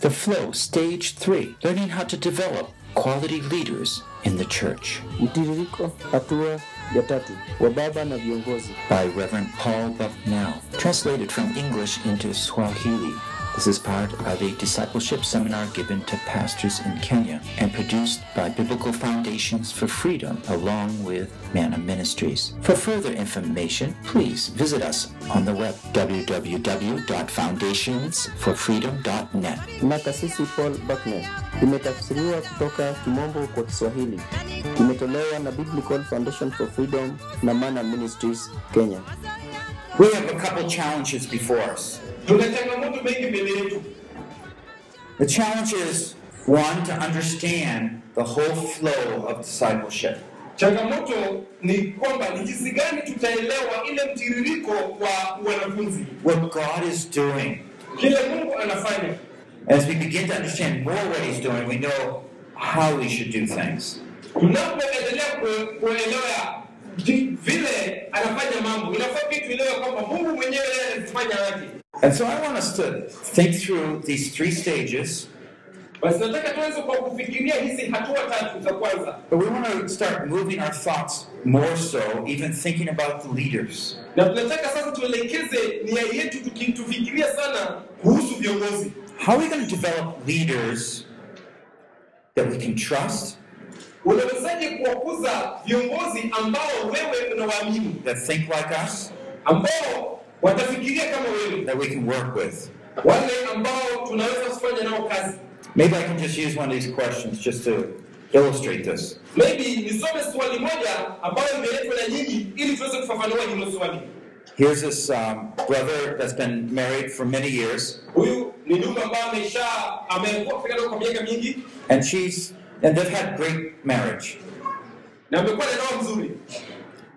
The Flow Stage 3 Learning how to develop quality leaders in the church Mtiririko hatua ya tatu wa baba na viongozi. by Reverend Paul Bucknell. Translated from English into Swahili. This is part of a discipleship seminar given to pastors in Kenya and produced by Biblical Foundations for Freedom along with Mana Ministries. For further information, please visit us on the web www.foundationsforfreedom.net. na kasisi Paul Bucknell. Imetafsiriwa kutoka Kimombo kwa Kiswahili. Imetolewa na Biblical Foundation for Freedom na Mana Ministries Kenya. We have a couple challenges before us. Tuna changamoto mengi mbele yetu. The challenge is one, to understand the whole flow of discipleship. Changamoto ni kwamba ni jinsi gani tutaelewa ile mtiririko wa wanafunzi, What God is doing. kile Mungu anafanya. As we begin to understand more what He's doing, we know how we should do things. Tunapoendelea kuelewa vile anafanya mambo, inafaa pia tuelewe kwamba Mungu mwenyewe yeye anazifanya aje. And so I want us to think through these three stages, Basi nataka tuanze kwa kufikiria hizi hatua tatu za kwanza, but we want to start moving our thoughts more so, even thinking about the leaders. na tunataka sasa tuelekeze nia yetu tuki- tufikirie sana kuhusu viongozi. How are we going to develop leaders that we can trust, Unawezaje kuwakuza viongozi ambao wewe unawaamini, that think like us, watafikiria kama wewe, that we can work with? wale ambao tunaweza kufanya nao kazi? Maybe I can just use one of these questions just to illustrate this. Maybe nisome swali moja ambayo imeletwa na nyinyi ili tuweze kufafanua hilo swali. Here's this um, brother that's been married for many years, Huyu ni ndugu ambaye amesha amekuwa kwa miaka mingi and she's and they've had great marriage. na amekuwa na ndoa mzuri.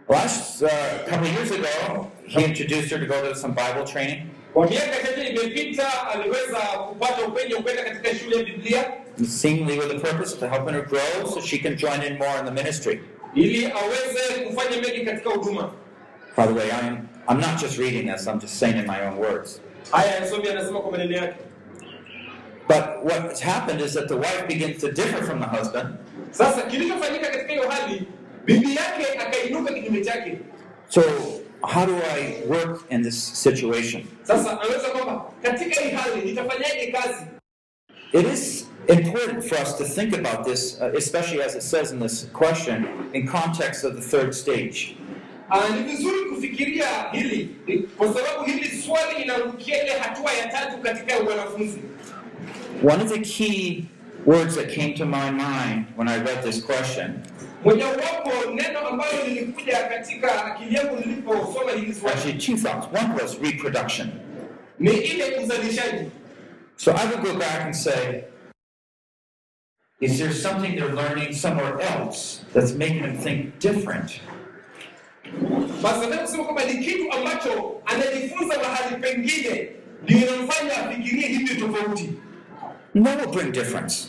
Last uh, couple of years ago, he introduced her to go to some Bible training, Kwa miaka chache imepita, aliweza kupata upenyo kwenda katika shule ya Biblia seemingly with a purpose to helping her grow, so she can join in more in the ministry. ili aweze kufanya mengi katika huduma. By the way, I'm I'm not just reading this; I'm just saying in my own words. Haya yasomi anasema kwa maneno yake. But what's happened is that the wife begins to differ from the husband, Sasa kilichofanyika katika hiyo hali, bibi yake akainuka kinyume chake. So, how do I work in this situation? Sasa anaweza kwamba katika hii hali nitafanyaje kazi? It is important for us to think about this, uh, especially as it says in this question, in context of the third stage. Ah, ni vizuri kufikiria hili kwa sababu hili swali inarukia ile hatua ya tatu katika wanafunzi. One of the key words that came to my mind when I read this question, Mojawapo neno ambalo lilikuja katika akili yangu niliposoma hili swali actually two thoughts. One was reproduction. ni ile uzalishaji. So I would go back and say, is there something they're learning somewhere else that's making them think different? Basi nataka kusema kwamba ni kitu ambacho anajifunza mahali pengine ndio inamfanya afikirie hivi tofauti, that will bring difference.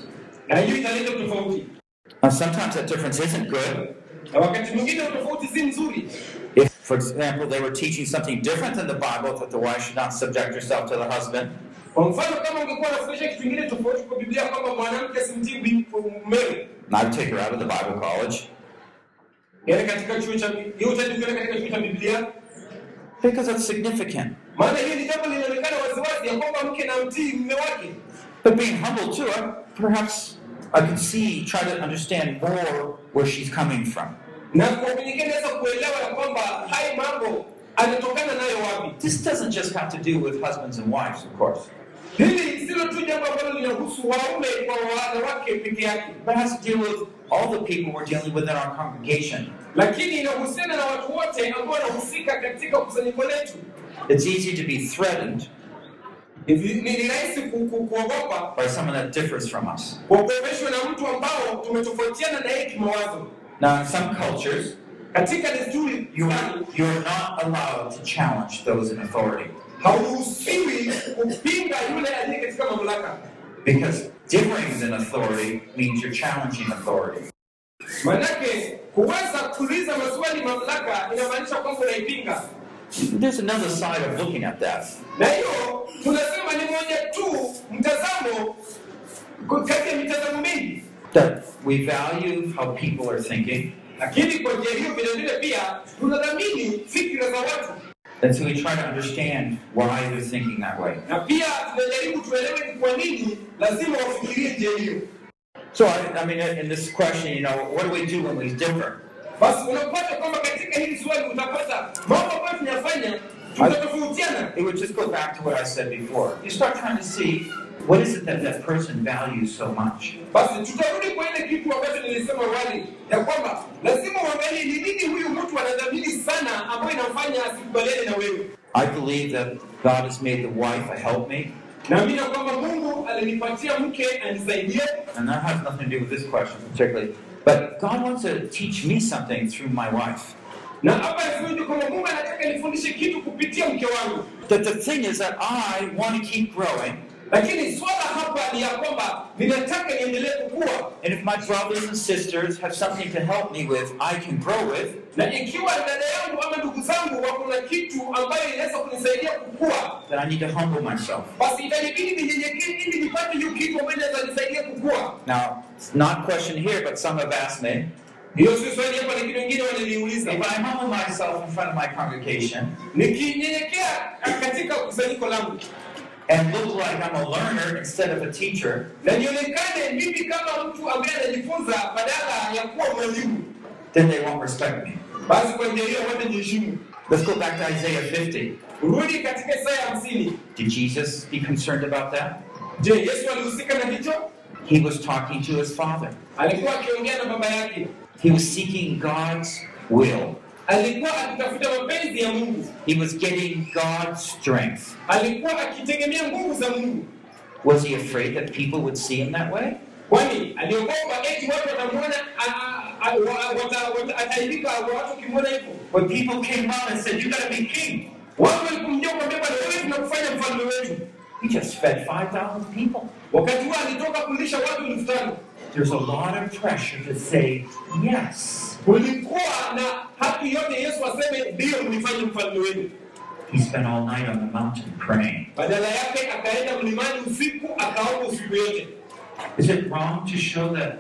na hiyo italeta tofauti, Now, sometimes that difference isn't good. na wakati mwingine tofauti si nzuri. If, for example, they were teaching something different than the Bible, that the wife should not subject herself to the husband, Kwa mfano, kama ungekuwa unafundisha kitu kingine tofauti kwa Biblia kwamba mwanamke asimtii mumewe, and I take her out of the Bible college yaani katika chuo cha hiyo utaki katika chuo cha Biblia, because it's significant. maana hiyo ni jambo linaonekana waziwazi ya kwamba mke na mtii mume wake. But being humble to her, perhaps I could see, try to understand more where she's coming from. na kwa unyenyekevu naweza kuelewa ya kwamba haya mambo anatokana nayo wapi. This doesn't just have to do with husbands and wives, of course, Hili silo tu jambo ambalo linahusu waume kwa wanawake peke yake, but it has to deal with all the people we're dealing with in our congregation. lakini inahusiana na watu wote ambao wanahusika katika kusanyiko letu. It's easy to be threatened Ni rahisi kuogopa by someone that differs from us. kuogopeshwa na mtu ambao tumetofautiana na yeye kimawazo. Now, in some cultures, Katika desturi you you're not allowed to challenge those in authority hauruhusiwi kupinga yule aliye katika mamlaka, because differing in authority means you're challenging authority. manake kuweza kuuliza maswali mamlaka inamaanisha kwamba unaipinga. There's another side of looking at that. na hiyo tunasema ni moja tu mtazamo kati ya mitazamo mingi That we value how people are thinking, lakini kwa njia hiyo vilevile pia tunadhamini fikira za watu and so we try to understand why they're thinking that way. na pia tunajaribu tuelewe kwa nini lazima wafikirie njia hiyo So, I, I mean, in this question, you know, what do we do when we differ? Basi unapata kwamba katika hili swali utapata mambo ambayo tunayafanya tutatofautiana It would just go back to what I said before. You start trying to see what is it that that person values so much. basi tutarudi kwa ile kitu ambacho nilisema awali ya kwamba lazima uangalie ni nini huyu mtu anadhamini sana ambayo inamfanya asikubaliane na wewe I believe that God has made the wife a helpmate, naamini kwamba mungu alinipatia mke anisaidie and that has nothing to do with this question particularly. But God wants to teach me something through my wife. na hapa nasemaje kwamba mungu anataka nifundishe kitu kupitia mke wangu That the thing is that I want to keep growing, lakini swala hapa ni ya kwamba ninataka niendelee kukua and if my brothers and sisters have something to help me with, I can grow with. na ikiwa dada yangu ama ndugu zangu wako na kitu ambayo inaweza kunisaidia kukua Then I need to humble myself. basi itanibidi ninyenyekee ili nipate hiyo kitu ambayo inaweza nisaidia kukua Now, it's not question here, but some have asked me hiyo si swali hapa lakini wengine wananiuliza if I humble myself in front of my congregation nikinyenyekea katika kusanyiko langu and look like I'm a learner instead of a teacher, then they won't respect me. Let's go back to Isaiah 50. rudi katika Isaya hamsini Did Jesus be concerned about that? He was talking to his Father. He was seeking God's will. Alikuwa akitafuta mapenzi ya mungu He was getting God's strength. alikuwa akitegemea nguvu za mungu Was he afraid that people would see him that way? kwani aliogopa eti watu watamwona a- a- a- wa- wata- wata- ataaibika watu wakimwona hivyo When people came out and said, You gotta be king, watu walipomjia kwambia bwana wewe tunakufanya mfalme wetu he just fed 5,000 people. wakati huo alitoka kulisha watu elfu tano There's a lot of pressure to say yes. kulikuwa na haki yote yesu aseme ndiyo mnifanye mfalme wenu He spent all night on the mountain praying. badala yake akaenda mlimani usiku akaomba usiku yote Is it wrong to show that,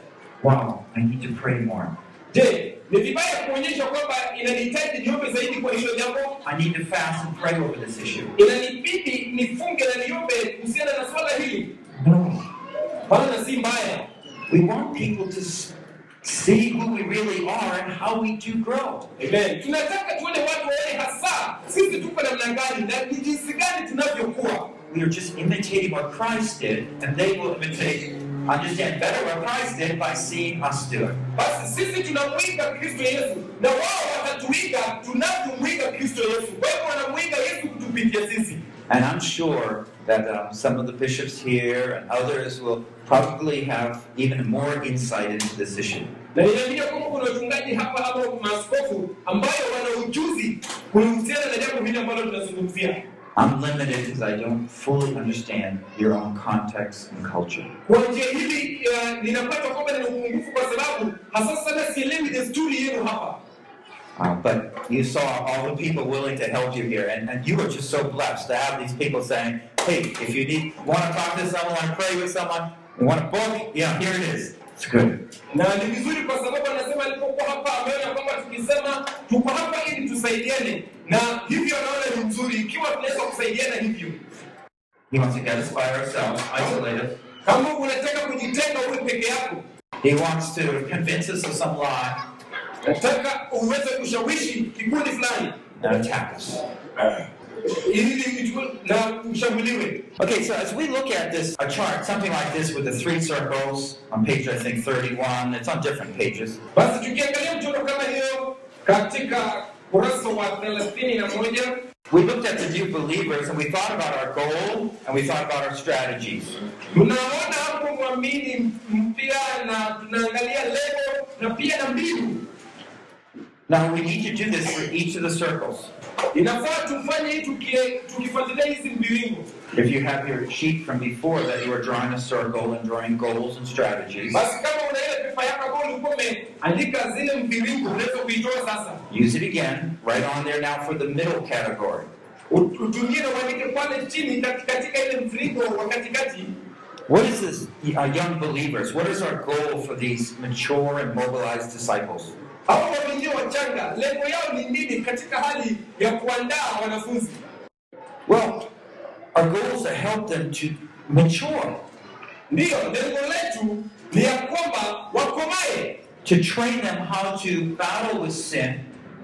wow, I need to pray more? je ni vibaya kuonyesha kwamba inanihitaji niombe zaidi kwa hilo jambo I need to fast and pray over this issue. inanibidi nifunge na niombe kuhusiana na swala hili No. bana si mbaya We want people to see who we really are and how we do grow. Amen. tunataka tuone watu waone hasa sisi tuko namna gani na ni jinsi gani tunavyokuwa We are just imitating what Christ did, and they will imitate, understand better what Christ did by seeing us do it. basi sisi tunamwiga kristo yesu na wao watatuiga tunavyomwiga kristo yesu kwa wanamwiga yesu kutupitia sisi And I'm sure that um, some of the bishops here and others will probably have even more insight into this issue. na ninaamini kwamba kuna wachungaji hapa ama maaskofu ambayo wana ujuzi kuhusiana na jambo hili ambalo tunazungumzia I'm limited because I don't fully understand your own context and culture. kwa njia hili ninapata kwamba nina upungufu kwa sababu hasa sana sielewi desturi yenu hapa Uh, but you saw all the people willing to help you here, and, and you were just so blessed to have these people saying, "Hey, if you need want to talk to someone, pray with someone, a book, yeah, here it is. It's good." na ni vizuri kwa sababu anasema alipokuwa hapa ameona kwamba tukisema tuko hapa ili tusaidiane na hivyo anaona ni mzuri ikiwa tunaweza kusaidiana hivyo He wants to get us by ourselves, isolated. kama unataka kujitenga uwe peke yako He wants to convince us of some lie nataka uweze kushawishi kikundi fulani and attack us. Ili ichukue na ushambuliwe Okay, so as we look at this, a chart, something like this with the three circles on page, I think, 31, it's on different pages. basi tukiangalia mchoro kama hiyo katika kurasa wa thelathini na moja We looked at the new believers and we thought about our goal and we thought about our strategies. Now, we need to do this for each of the circles. inafaa tufanye hii tukifuatilia hizi mviringo If you have your sheet from before that you are drawing a circle and drawing goals and strategies, basi kama una ile pepa yako ambayo ulikuwa umeandika zile mviringo unaweza kuitoa sasa use it again, right on there now for the middle category. utumie na uandike pale chini kati- katika ile mviringo wa katikati What is this, uh, young believers? What is our goal for these mature and mobilized disciples? Hao waminio wachanga, lengo yao ni nini katika hali ya kuandaa wanafunzi? Well, our goal is to help them to mature, Ndiyo, lengo letu ni ya kwamba wakomae, to train them how to battle with sin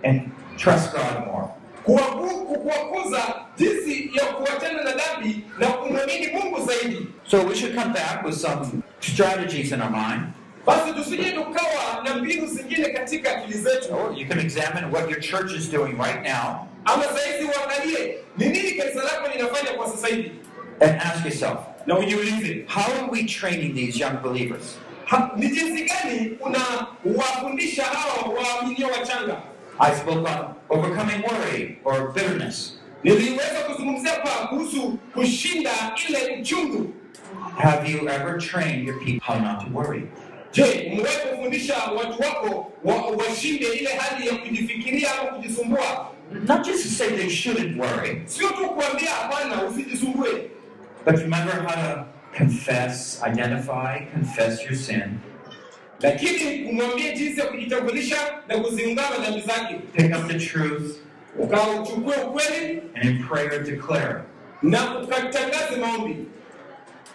and trust God more. kuwakuza jinsi ya kuachana na dhambi na kumwamini Mungu zaidi. So we should come back with some strategies in our mind. Basi tusije tukawa na mbinu zingine katika akili zetu, you can examine what your church is doing right now ama saizi uangalie ni nini kanisa lako linafanya kwa sasa hivi, and ask yourself, na ujiulize how are we training these young believers? ni jinsi gani unawafundisha hawa waaminio wachanga. I spoke on overcoming worry or bitterness. Niliweza kuzungumzia kuhusu kushinda ile uchungu. Have you ever trained your people how not to worry? Je, umewahi kufundisha watu wako wa- washinde ile hali ya kujifikiria au kujisumbua? Not just to say they shouldn't worry, Sio tu kuambia hapana, usijisumbue, but remember how to confess, identify, confess your sin, lakini kumwambia jinsi ya kujitambulisha na kuziungama dhambi zake, pick up the truth, ukauchukue ukweli. And in prayer declare. na ukatangaze maombi,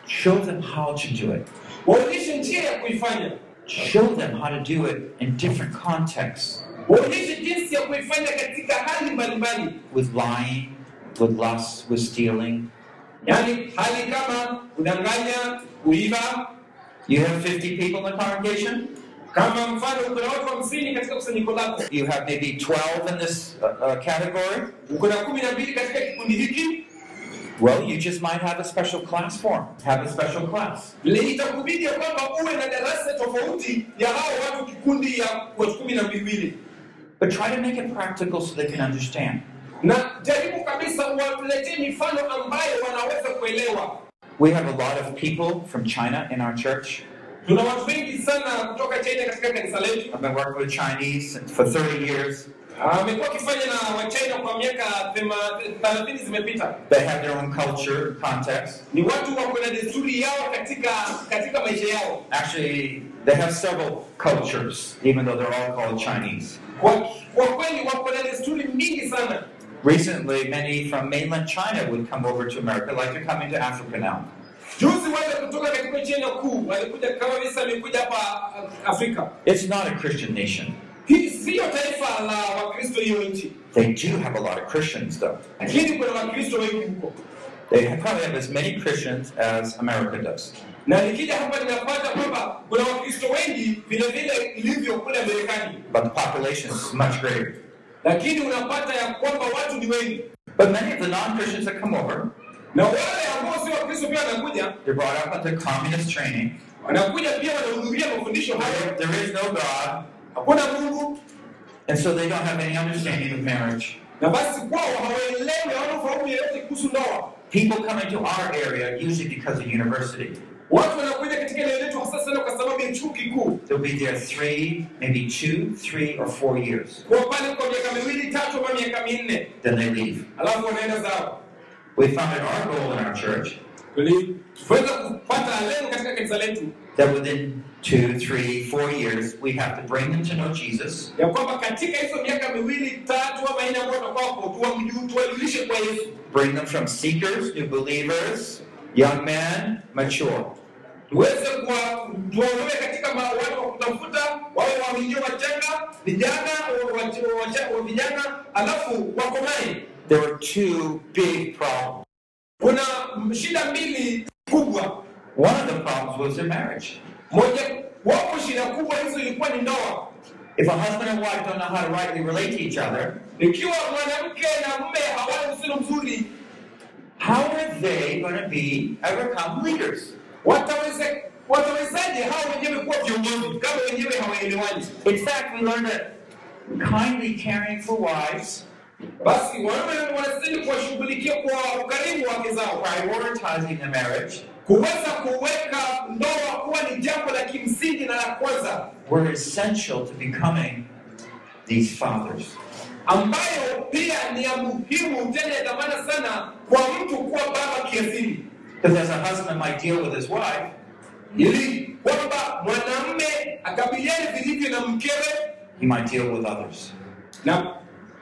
Show them how to do it. Waonyeshe njia ya kuifanya, Show them how to do it in different contexts waonyeshe jinsi ya kuifanya katika hali mbalimbali, with lying, with lust, with stealing. hali kama kudanganya, kuiba. You have 50 people in the congregation? Kama mfano uko na watu hamsini katika kusanyiko lako, You have maybe 12 in this uh, uh, category? uko na kumi na mbili katika kikundi hiki, Well, you just might have a special class for them. Have a special class. le kwamba uwe na darasa tofauti ya hao watu, kikundi ya watu kumi na mbili, But try to make it practical so they can understand. na jaribu kabisa watuletee mifano ambayo wanaweza kuelewa. We have a lot of people from China in our church. Tuna watu wengi sana kutoka China katika kanisa letu. I've been working with Chinese for 30 years. Ah, amekuwa akifanya na Wachina kwa miaka thema- thelathini zimepita. They have their own culture, context. Ni watu wako na desturi yao katika katika maisha yao. Actually, they have several cultures, even though they're all called Chinese. Kwa, kwa kweli wako na desturi mingi sana. Recently, many from mainland China would come over to America, like they're coming to Africa now. Juzi wale kutoka katika China kuu walikuja kama visa amekuja hapa Afrika. It's not a Christian nation. They do have a lot of Christians, though. lakini kuna Wakristo wengi huko, They probably have as many Christians as America does. na nikija hapa ninapata kwamba kuna Wakristo wengi vile vile ilivyo kule Marekani, But the population is much greater. lakini unapata ya kwamba watu ni wengi, But many of the non-Christians that come over, na wale ambao sio Wakristo pia wanakuja, they're brought up under communist training. wanakuja pia wanahudhuria mafundisho There, is no God, and so they don't have any understanding of marriage. na basi kwao hawaelewi, hawana ufahamu yeyote kuhusu ndoa. People come into our area usually because of university. Watu wanakuja katika eneo letu hasa sana kwa sababu ya chuo kikuu, They'll be there three, maybe two, three, or four years. kwa pale kwa miaka miwili tatu ama miaka minne, Then they leave. alafu wanaenda zao. We found our goal in our church Tuliweza kupata lengo katika kanisa letu that within two, three, four years, we have to bring them to know Jesus, ya kwamba katika hizo miaka miwili tatu ama nne ambayo tutakuwapo, tuwamju- tuwajulishe kwa Yesu, bring them from seekers, new believers, young men, mature. There were two big problems. Kuna shida mbili kubwa. One of the problems was their marriage. Moja wapo shida kubwa hizo ilikuwa ni ndoa. If a husband and wife don't know how to rightly relate to each other, Ikiwa mwanamke na mume hawana uhusiano mzuri, how are they going to be ever become leaders? wataweza watawezaje hao wenyewe kuwa viongozi kama wenyewe hawaelewani? In fact, we learned that kindly caring for wives, Basi wanaume wanastahili kuwashughulikia kwa ukarimu wake zao, prioritizing the marriage, kuweza kuweka ndoa kuwa ni jambo la kimsingi na la kwanza, were essential to becoming these fathers. ambayo pia ni ya muhimu tena ya dhamana sana kwa mtu kuwa baba kiasili. Because as a husband might deal with his wife, ili kwamba mwanamme akabiliane vilivyo na mkewe he might deal with others. na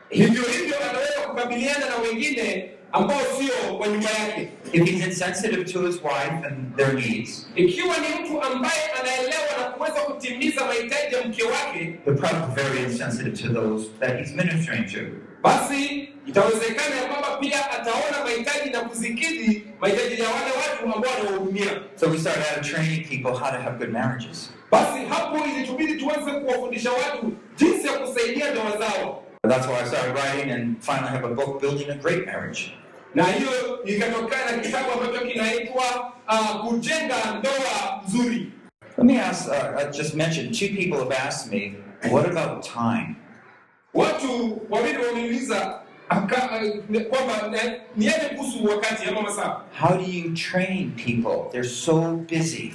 hivyo hivyo anaweza kukabiliana na wengine ambao sio wa nyumba yake. If he's insensitive to his wife and their needs, Ikiwa ni mtu ambaye anaelewa na kuweza kutimiza mahitaji ya mke wake, they're probably very insensitive to those that he's ministering to. basi itawezekana ya kwamba pia ataona mahitaji na kuzikidhi mahitaji ya wale watu ambao anawahudumia. So we started out training people how to have good marriages. Basi hapo ilitubidi tuweze kuwafundisha watu jinsi ya kusaidia ndoa zao, That's why I started writing and finally have a book, Building a Great Marriage. na hiyo ikatokana kitabu ambacho kinaitwa uh, kujenga ndoa nzuri. Let me ask, uh, I just mentioned, two people have asked me, what about time? Watu wawili wameuliza aka- kwamba na- niaje kuhusu wakati ama masaa. How do you train people? They're so busy.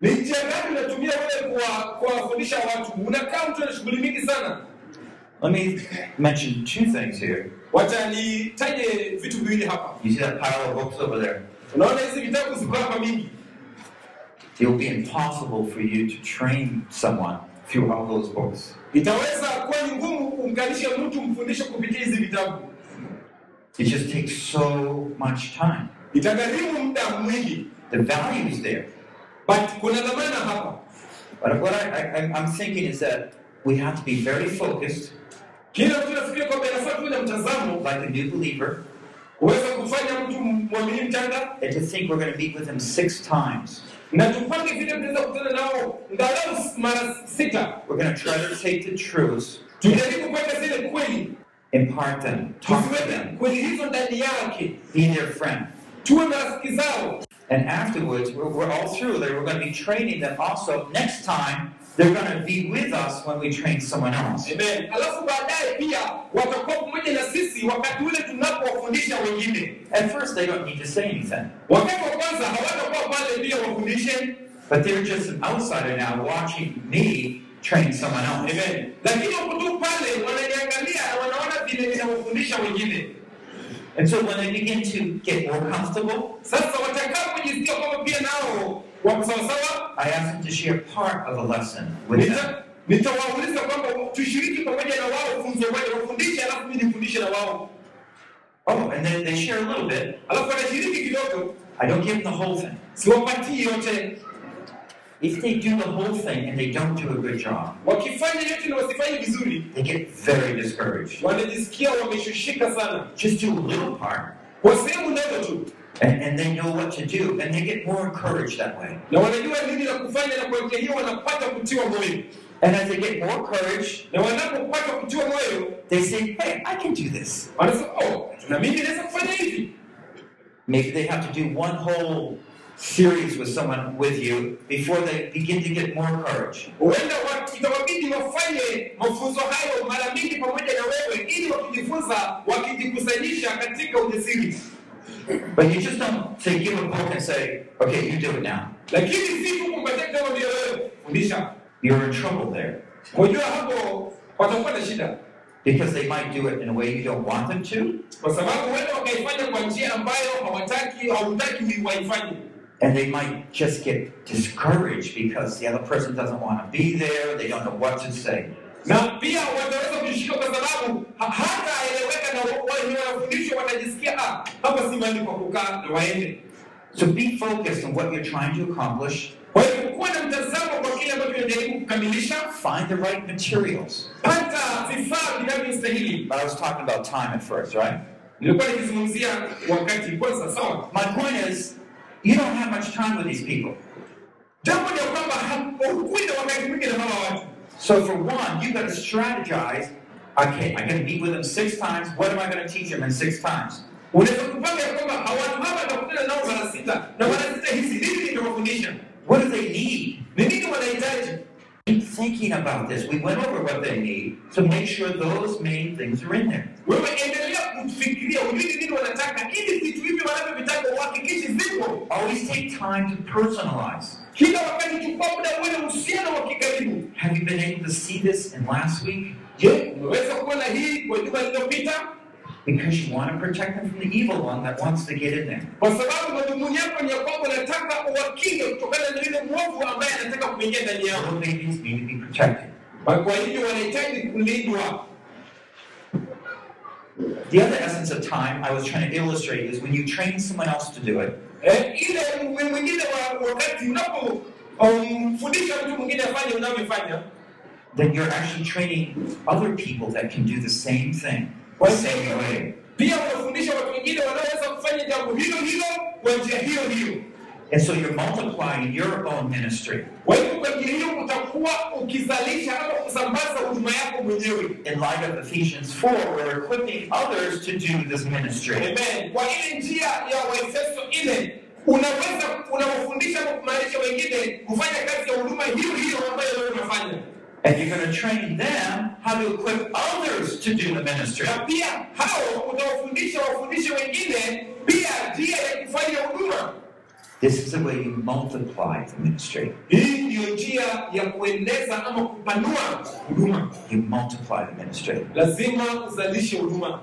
Ni njia gani unatumia wewe kuwa- kuwafundisha watu? Unakaa mtu ana shughuli mingi sana. Let me mention two things here. Wacha nitaje vitu viwili hapa. You see that pile of books over there? Unaona hizi vitabu ziko hapa mingi, It will be impossible for you to train someone through all those books. itaweza kuwa ni ngumu kumkalisha mtu mfundishe kupitia hizi vitabu. It just takes so much time. Itagharimu muda mwingi, The value is there. but kuna dhamana hapa. But what I, I, I'm thinking is that we have to be very focused, Kila kwamba inafaa tuwe na mtazamo. Like a new believer, kufanya mtu mwamini mchanga. And to think we're going to meet with them six times. na tupange vile kukutana nao ngalau mara sita, We're going to try to take the truths, tujaribu kuweka zile kweli, impart them, talk to tuziweke them, kweli hizo ndani yake, be their friend. tuwe marafiki zao, And afterwards, we're, we're all through there. We're going to be training them also. Next time, they're going to be with us when we train someone else. Amen. Alafu baadaye pia watakuwa pamoja na sisi wakati ule tunapowafundisha wengine. At first, they don't need to say anything, Wakati wa kwanza hawatakuwa pale ndio wafundishe, but they're just an outsider now watching me train someone else. Amen. Lakini wako tu pale wananiangalia na wanaona vile ninawafundisha wengine. And so when they begin to get more comfortable, Sasa watakapojisikia kwamba pia nao wako sawasawa, I ask them to share part of a lesson with them. nitawauliza kwamba tushiriki pamoja na wao funzo moja, wafundishe alafu mimi nifundishe na wao, Oh, and then they share a little bit. alafu wanashiriki kidogo, I don't give them the whole thing. siwapatii yote. If they do the whole thing and they don't do a good job, Wakifanya yote na wasifanye vizuri, they get very discouraged. wanajisikia wameshushika sana. Just do a little part, Kwa sehemu ndogo tu, and, and they know what to do, and they get more encouraged that way. na wanajua nini la kufanya, na kwa njia hiyo wanapata kutiwa moyo, And as they get more courage, na wanapopata kutiwa moyo they say, hey, I can do this. wanasema oh, na mimi naweza kufanya hivi. Maybe they have to do one whole series with someone with you before they begin to get more courage. Huenda wa- wafanye mafunzo hayo mara mingi pamoja na wewe, ili wakijifunza, wakijikusanyisha katika ujasiri. But you just don't say, give a book and say, okay, you do it now. Lakini si tu kumpatia kitabu ndio wewe fundisha. You're in trouble there Unajua hapo watakuwa na shida, because they might do it in a way you don't want them to, kwa sababu huenda wakaifanya kwa njia ambayo hawataki, hautaki waifanye. And they might just get discouraged because the other person doesn't want to be there, they don't know what to say. na pia wataweza kushika kwa sababu hata eleweka na wenye wanafundishwa watajisikia ah, hapa si mahali pa kukaa na waende. So be focused on what you're trying to accomplish. Kwa hivyo kuwa na mtazamo kwa kile ambacho unajaribu kukamilisha, Find the right materials. pata vifaa vinavyostahili. I was talking about time at first, right? Nilikuwa nikizungumzia wakati kwanza, sawa. My point is, you don't have much time with these people. So for one, you've got to strategize. Okay, I'm going to meet with them six times. What am I going to teach them in six times? What do they need? Ni nini wanahitaji. Keep thinking about this. We went over what they need, to make sure those main things are in there. Wewe endelea kufikiria ujui ni nini wanataka, ili vitu hivi wanavyovitaka uhakikishe zipo. Always take time to personalize. Kila wakati chukua muda uwe na uhusiano wa kikaribu. Have you been able to see this in last week? Je, umeweza kuona hii kwa juma lililopita? Because you want to protect them from the evil one that wants to get in there. kwa sababu madhumuni yako ni ya kwamba unataka uwakinge kutokana na yule mwovu ambaye anataka kuingia ndani yao. Little babies need to be protected. Kwa hivyo wanahitaji kulindwa. The other essence of time I was trying to illustrate is when you train someone else to do it, Eh, ile mwingine wakati unapomfundisha mtu mwingine afanye unavyofanya, then you're actually training other people that can do the same thing pia unafundisha watu wengine wanaoweza kufanya jambo hilo hilo kwa njia hiyo hiyo. And so you're multiplying your own ministry Kwa hivyo kwa njia hiyo utakuwa ukizalisha ama kusambaza huduma yako mwenyewe. in light of Ephesians 4, we're equipping others to do this ministry. Amen. Kwa ile njia ya Waefeso ile unaweza unawafundisha na wengine kufanya kazi ya huduma hiyo hiyo ambayo wewe unafanya, And you're going to train them how to equip others to do the ministry. na pia hao utawafundisha wafundishe wengine pia njia ya kufanya huduma. This is the way you multiply the ministry. Hii ndiyo njia ya kueneza ama kupanua huduma. You multiply the ministry. Lazima uzalishe huduma.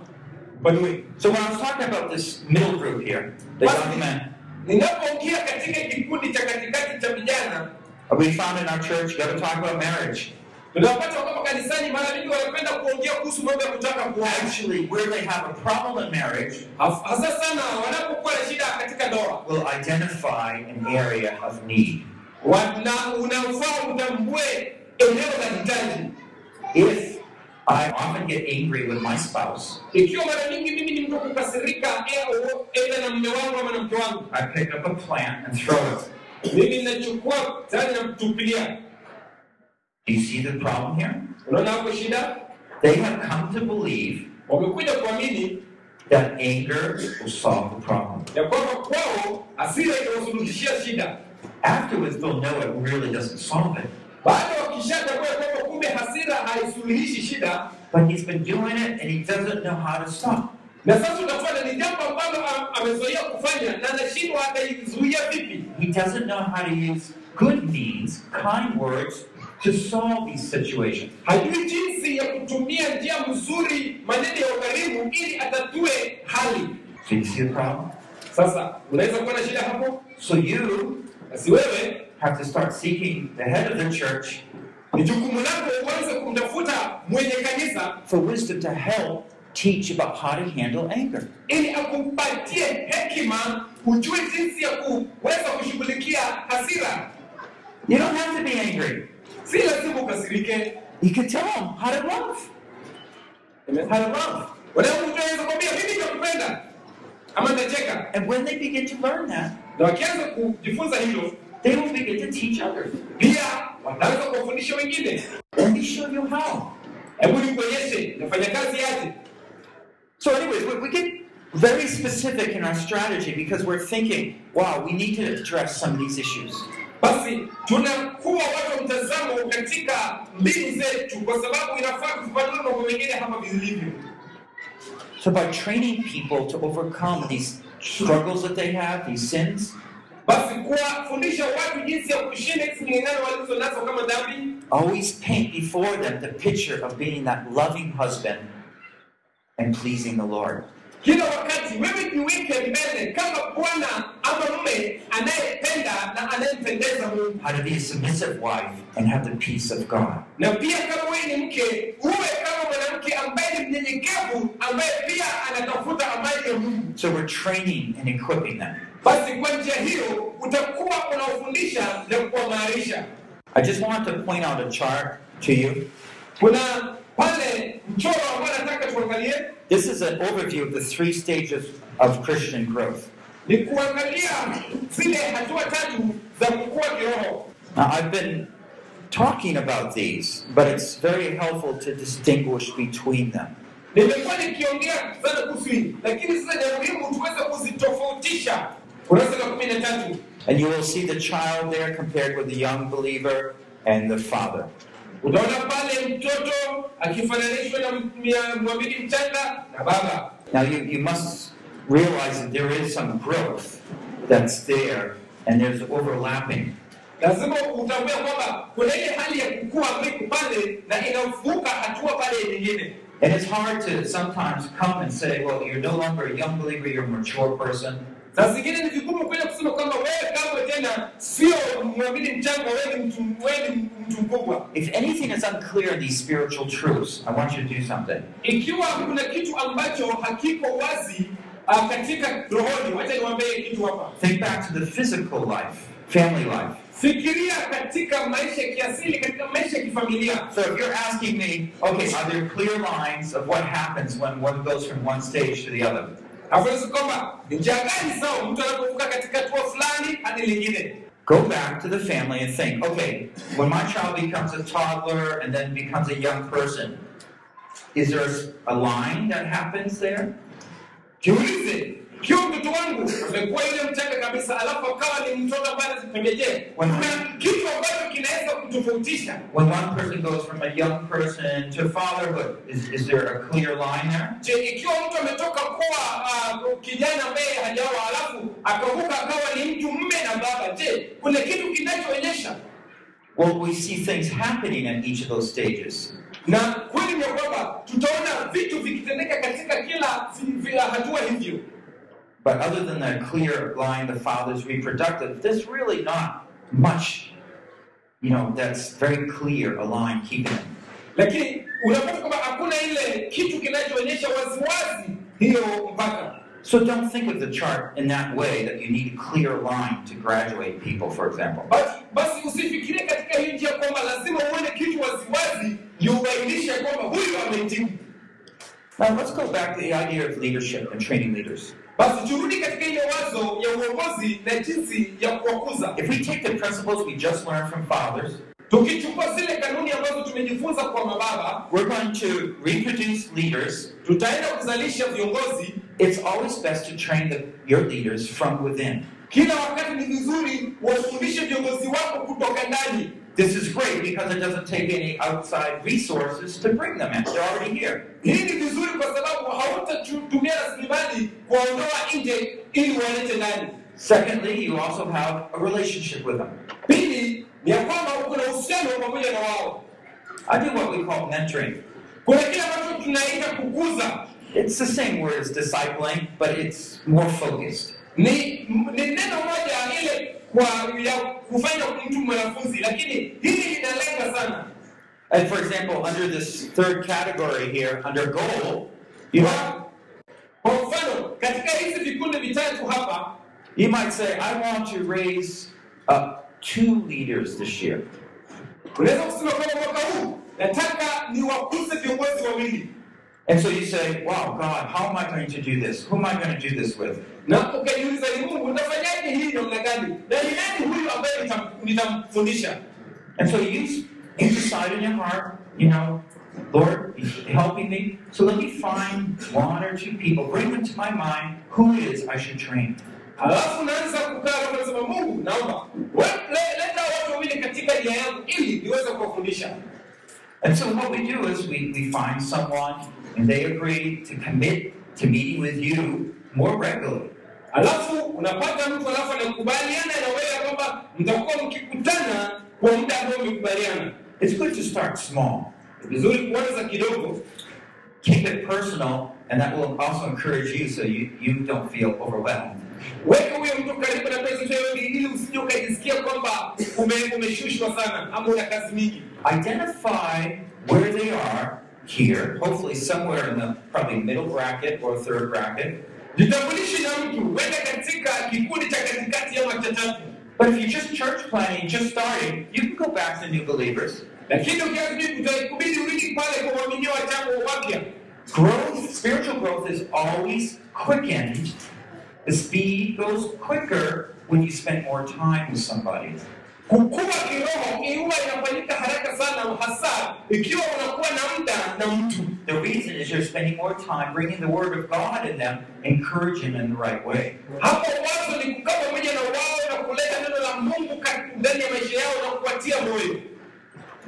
So when I was talking about this middle group here, the young men, Ninapoingia katika kikundi cha katikati cha vijana, we found in our church, you got to talk about marriage. Tunapata kwamba kanisani mara nyingi wanapenda kuongea kuhusu mambo ya kutaka kuacha Actually, where they have a problem in marriage, hasa sana wanapokuwa na shida katika ndoa will identify an area of need. wana unafaa utambue eneo la hitaji. If I often get angry with my spouse, Ikiwa mara nyingi mimi ni mtu kukasirika, eh, oh, aidha na mume wangu ama na mke wangu, I pick up a plant and throw it. mimi nachukua tayari namtupilia. Do you see the problem here? Unaona hapo shida? They have come to believe Wamekuja kuamini that anger will solve the problem. ya kwamba kwao hasira itawasuluhishia shida. Afterwards, they'll know it really doesn't solve it. Baada wakishatambua kwamba kumbe hasira haisuluhishi shida, But he's been doing it and he doesn't know how to stop. na sasa utafuata ni jambo ambalo amezoea kufanya na anashindwa ataizuia vipi. He doesn't know how to use good means, kind words, to solve these situations. hajui jinsi ya kutumia njia mzuri maneno ya ukarimu ili atatue hali. So you see the problem? Sasa unaweza kuwa na shida hapo, So you basi wewe have to start seeking the head of the church ni jukumu lako uanze kumtafuta mwenye kanisa for wisdom to help teach about how to handle anger. ili akupatie hekima, ujue jinsi ya kuweza kushughulikia hasira. You don't have to be angry. Si lazima ukasirike. You can tell them how to love. How to love. Wanaweza mtu anaweza kwambia mimi nakupenda ama nacheka, And when they begin to learn that, na wakianza kujifunza hilo, they will begin to teach others. pia wataanza kuwafundisha wengine. Let me show you how. Hebu nikuonyeshe nafanya kazi aje. So, anyways, we, we get very specific in our strategy because we're thinking, wow, we need to address some of these issues. Basi tunakuwa watu mtazamo katika mbinu zetu, kwa sababu inafaa kufafanua mambo mengine hapa vilivyo. So, by training people to overcome these struggles that they have, these sins, Basi kuwafundisha watu jinsi ya kushinda hizi ming'ang'ano walizo nazo kama dhambi, always paint before them the picture of being that loving husband and pleasing the Lord. Kila wakati wewe jiweke mbele kama bwana ama mume anayependa na anayempendeza Mungu, How to be a submissive wife and have the peace of God. na pia kama wewe ni mke uwe kama mwanamke ambaye ni mnyenyekevu, ambaye pia anatafuta amani ya Mungu. So, we're training and equipping them. Basi kwa njia hiyo utakuwa unaofundisha na kuwamarisha. I just want to point out a chart to you. Kuna pale mchoro ambao nataka tuangalie, This is an overview of the three stages of Christian growth. ni kuangalia zile hatua tatu za kukua kiroho. Now, I've been talking about these, but it's very helpful to distinguish between them. Nimekuwa nikiongea sana kuhusu hii, lakini sasa ni muhimu tuweze kuzitofautisha. Kurasa la kumi na tatu And you will see the child there compared with the young believer and the father. Utaona pale mtoto akifananishwa na mwamini mchanga na baba. Now, you, you must realize that there is some growth that's there, and there's overlapping. Lazima utambue kwamba kuna ile hali ya kukua pale na inavuka hatua pale nyingine. And it's hard to sometimes come and say, well, you're no longer a young believer, you're a mature person. Saa zingine ni vigumu kwenda kusema kwamba wewe kamwe tena sio mchanga wewe mtu wewe mtu mkubwa If anything is unclear in these spiritual truths, I want you to do something. ikiwa kuna kitu ambacho hakiko wazi uh, katika rohoni wacha niwaambie kitu hapa Think back to the physical life, family life. fikiria katika maisha ya kiasili katika maisha ya kifamilia So if you're asking me, okay, are there clear lines of what happens when one goes from one stage to the other? Kwamba njia gani sawa mtu anapovuka katika hatua fulani hadi lingine Go back to the family and think, okay, when my child becomes a toddler and then becomes a young person, is there a line that happens there? jiulize ikiwa mtoto wangu amekuwa yule mchanga kabisa alafu akawa ni mtoto ambaye anazipembejee kitu ambacho kinaweza kutofautisha When one person goes from a young person to fatherhood, is, is there a clear line there? je ikiwa mtu ametoka kuwa ah, kijana ambaye hajaoa alafu akavuka akawa ni mtu mme na baba je kuna kitu kinachoonyesha Well, we see things happening at each of those stages. na kweli ni ya kwamba tutaona vitu vikitendeka katika kila vi- vi- hatua hivyo But other than that clear line, the father's reproductive, there's really not much, you know, that's very clear a line keeping it. lakini unapata kwamba hakuna ile kitu kinachoonyesha waziwazi hiyo mpaka So don't think of the chart in that way that you need a clear line to graduate people, for example. basi basi usifikirie katika hiyo njia kwamba lazima uone kitu waziwazi ndio ubainishe kwamba huyu amehitimu Now let's go back to the idea of leadership and training leaders. Basi turudi katika ile wazo ya uongozi na jinsi ya kuwakuza If we take the principles we just learned from fathers, tukichukua zile kanuni ambazo tumejifunza kwa mababa we're going to reproduce leaders. tutaenda kuzalisha viongozi It's always best to train the, your leaders from within. kila wakati ni vizuri wafundishe viongozi wako kutoka ndani This is great because it doesn't take any outside resources to bring them in. They're already here. hii ni vizuri kwa sababu hautatumia rasilimali kuwaondoa nje ili walete ndani Secondly, you also have a relationship with them. pili ni kwamba kuna uhusiano pamoja na wao I do what we call mentoring. kuna kile ambacho tunaita kukuza It's the same word as discipling, but it's more focused. Ni, ni neno moja ile kwa ya kufanya mtu mwanafunzi lakini hili linalenga sana And for example, under this third category here, under goal, you have, kwa mfano katika hizi vikundi vitatu hapa you might say, I want to raise up two leaders this year. unaweza kusema kwamba mwaka huu nataka niwakuze viongozi wawili And so you say, wow, God, how am I going to do this? Who am I going to do this with? Na ukajiuliza ni mungu nitafanyaje hii namna gani na ni nani huyu ambaye nitam- nitamfundisha And so you, you decide in your heart, you know, Lord, helping me. So let me find one or two people, bring them to my mind, who it is I should train. alafu naanza kukaa na kusema mungu naomba leta watu wawili katika nia yangu ili niweze kuwafundisha And so what we do is we, we find someone and they agree to commit to meeting with you more regularly. alafu unapata mtu alafu anakubaliana na wewe kwamba mtakuwa mkikutana kwa muda ambao mmekubaliana It's good to start small. Vizuri kuanza kidogo Keep it personal, and that will also encourage you so you, you don't feel overwhelmed. weka huyo mtu karibu na ili usije ukajisikia kwamba umeshushwa sana ama una kazi mingi Identify where they are here, hopefully somewhere in the probably middle bracket or third bracket. Mtu katika kikundi cha katikati But if you're just church planting, just starting, you can go back to new believers. Growth, spiritual growth is always quickened. The speed goes quicker when you spend more time with somebody. Kukua kiroho huwa inafanyika haraka sana hasa ikiwa unakuwa na muda na mtu The reason is you're spending more time bringing the Word of God in them, encouraging them in the right way. hapo wazo ni kukaa pamoja na wao na kuleta neno la mungu ndani ya maisha yao na kupatia moyo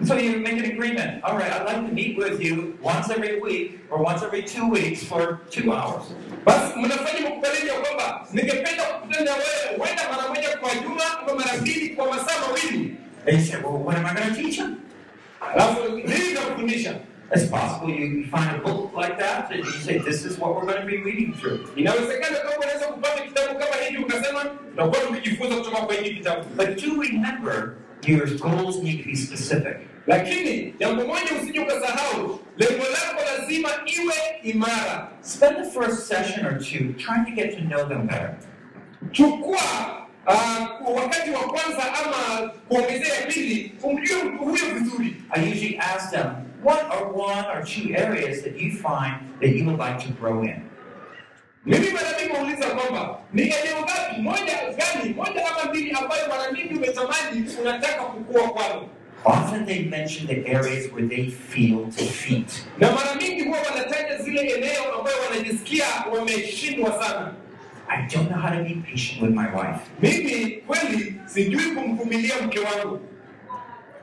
So you make an agreement. All right, I'd like to meet with you once every week or once every two weeks for two hours. basi mnafanya makubaliano ya kwamba ningependa kukutana na wewe huenda mara moja kwa juma ama mara mbili kwa masaa mawili And you say, well, what am I going to teach them? alafu nini nakufundisha It's possible you you find a book like that and you say, This is what we're going to be reading through. Inawezekana kama unaweza kupata kitabu kama hiki ukasema tutakuwa tukijifunza kutoka kwa hiki kitabu. But do remember, your goals need to be specific. Lakini jambo moja usije ukasahau, lengo lako lazima iwe imara. Spend the first session or two trying to get to know them better. Chukua uh, wakati wa kwanza ama kuongezea ya pili, umjue mtu huyo vizuri. I usually ask them, What are one or two areas that you find that you would like to grow in? Mimi mara mingi nauliza kwamba ni eneo gapi, moja gani, moja ama mbili ambayo mara mingi umetamani unataka kukua kwalo, Often they mention the areas where they feel defeat. na mara mingi huwa wanataja zile eneo ambayo wanajisikia wameshindwa sana. I don't know how to be patient with my wife. Mimi kweli sijui kumvumilia mke wangu,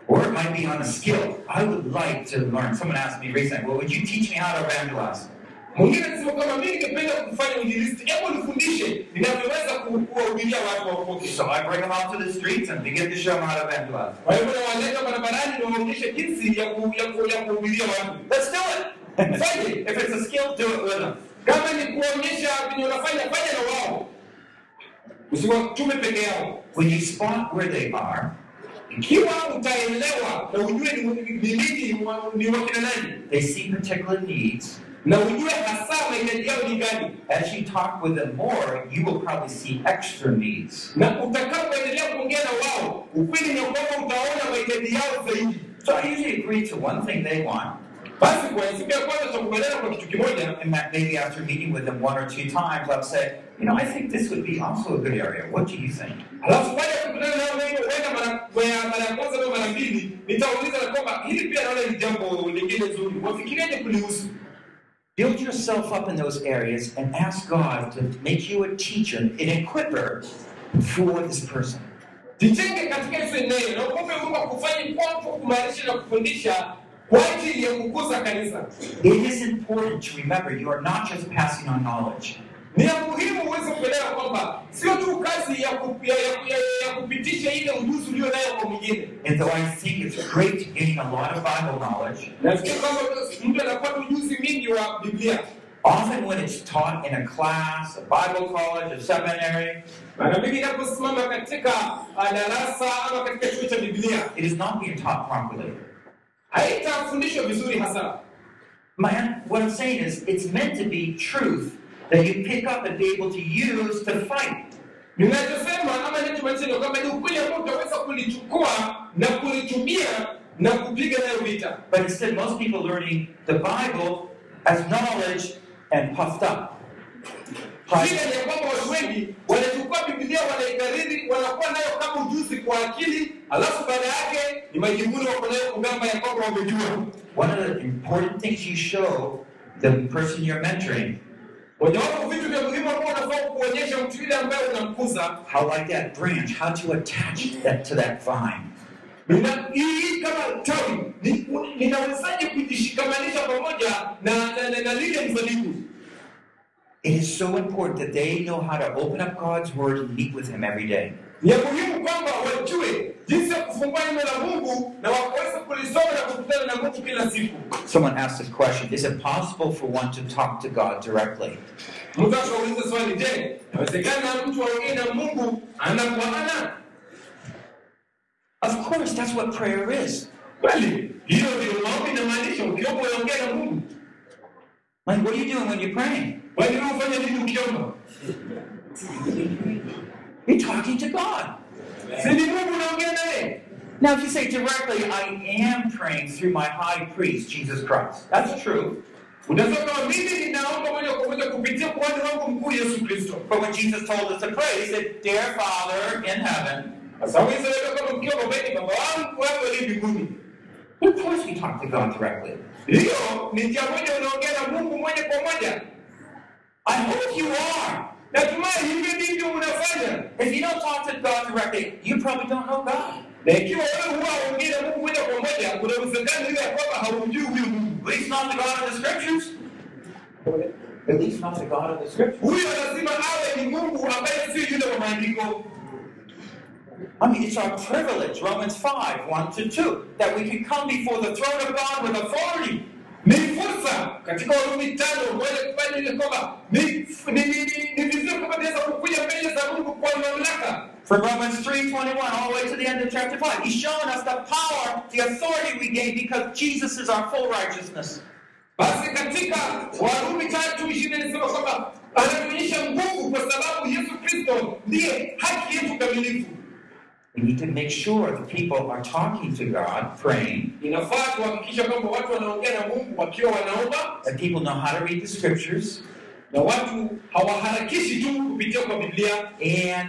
Or it might be on a skill. I would like to learn. Someone asked me recently, Well, would you teach me how to evangelize? Mwingine anasema kwamba mimi ningependa kufanya uinjilisti, hebu nifundishe ninavyoweza kuwahubiria watu waokoke. So I bring them out to the streets and begin to show them how to evangelize. Kwa hivyo nawaleta barabarani niwaonyeshe jinsi ya ku- ya ku- ya kuhubiria watu. Let's do it. Fanye if it's a skill, do it with them. kama ni kuonyesha venye unafanya, fanya na wao, usiwatume peke yao. When you spot where they are, Ikiwa utaelewa na ujue ni nini ni wakina nani they see particular needs. Na ujue hasa mahitaji yao ni gani, As you talk with them more, you will probably see extra needs. na utakapoendelea kuongea na wao, ukweli ni kwamba utaona mahitaji yao zaidi. So I usually agree to one thing they want, Basi kwa siku ya kwanza tutakubaliana kwa kitu kimoja, and that maybe after meeting with them one or two times, I'll say, you know, I think this would be also a good area. What do you think? alafu baada ya kukutana nao huenda mara mara- ya kwanza au mara mbili, nitauliza kwamba hili pia naona ni jambo lingine zuri, kulihusu? Build yourself up in those areas and ask God to make you a teacher, an equiper for this person. Jitenge katika hizo eneo na Mungu akufanye kwako kumarisha na kufundisha kwa ajili ya kukuza kanisa. It is important to remember you are not just passing on knowledge. Ni ya muhimu uweze kuelewa kwamba sio tu kazi ya, ku, ya, ya, ya, ya kupitisha ile ujuzi ulio nayo kwa mwingine. And though I think it's great gaining a lot of Bible knowledge, Nafikiri kwamba mtu anakuwa na ujuzi mingi wa Biblia, often when it's taught in a class, a Bible college, a seminary, mara mingi inaposimama katika uh, darasa ama katika chuo cha Biblia it is not being taught properly. haitafundishwa vizuri hasa. Man, what I'm saying is, it's meant to be truth that you pick up and be able to use to fight. Ninachosema ama ninachomaanisha kwamba ni ukweli ambao utaweza kulichukua na kulitumia na kupiga nayo vita. But instead, most people learning the Bible as knowledge and puffed up. Shida ni kwamba watu wengi wanachukua Biblia wanaikariri, wanakuwa nayo kama ujuzi kwa akili, alafu baada yake ni majivuno wako nayo kugamba ya kwamba wamejua. One of the important things you show the person you're mentoring, Mojawapo vitu vya muhimu ambao unafaa kuonyesha mtu yule ambaye unamkuza how like that branch, how to attach that to that vine. Nina- hii kama tawi ni- ninawezaje kujishikamanisha pamoja na, na, na lile mzabibu? It is so important that they know how to open up God's Word and meet with Him every day. Ni muhimu kwamba wajue jinsi ya kufungua neno la Mungu na wakaweza kulisoma na kukutana na Mungu kila siku. Someone asked this question Is it possible for one to talk to God directly? Mtu akauliza swali, je, inawezekana mtu aongee na Mungu ana kwa ana? Of course, that's what prayer is. Kweli hiyo ndio maombi inamaanisha, ukiomba unaongea na Mungu. Like, what are you doing when you're praying? Ukiomba? You're talking to God. Now, if you say directly, I am praying through my high priest, Jesus Christ. That's true. But when Jesus told us to pray, he said, Dear Father in heaven, of course we talk to God directly. I hope you are. Natumai hivyo ndivyo unafanya. If you don't talk to God directly, you probably don't know God. Na ikiwa wewe huwa uongee na Mungu moja kwa moja, kuna uwezekano ile kwamba haumjui huyu Mungu. At least not the God of the Scriptures. At least not the God of the Scriptures. Huyo lazima awe ni Mungu ambaye sio yule wa maandiko. I mean, it's our privilege, Romans 5, 1 to 2, that we can come before the throne of God with authority. Ni fursa katika Warumi tano wale kufanya ile kwamba ni ni ni vizuri kama tunaweza kukuja mbele za Mungu kwa mamlaka. From Romans 3.21 all the way to the end of chapter 5. He's showing us the power, the authority we gain because Jesus is our full righteousness. Basi katika Warumi tatu ishirini inasema kwamba anatuonyesha nguvu kwa sababu Yesu Kristo ndiye haki yetu kamilifu. We need to make sure that people are talking to God, praying, that people know how to read the scriptures, and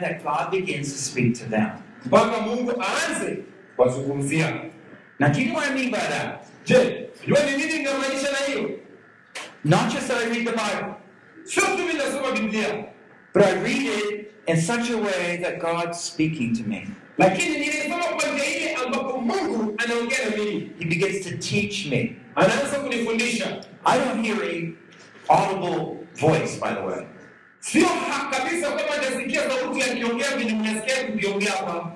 that God begins to speak to them. Now, do you know what I mean by that? Not just that I read the Bible, but I read it in such a way that God's speaking to me. Lakini ninaisoma kwa njia ile ambapo Mungu anaongea na mimi, He begins to teach me. anaanza kunifundisha. I don't hear a audible voice, by the way. Sio kabisa kwamba nasikia sauti akiongea vile mnasikia kukiongea hapa.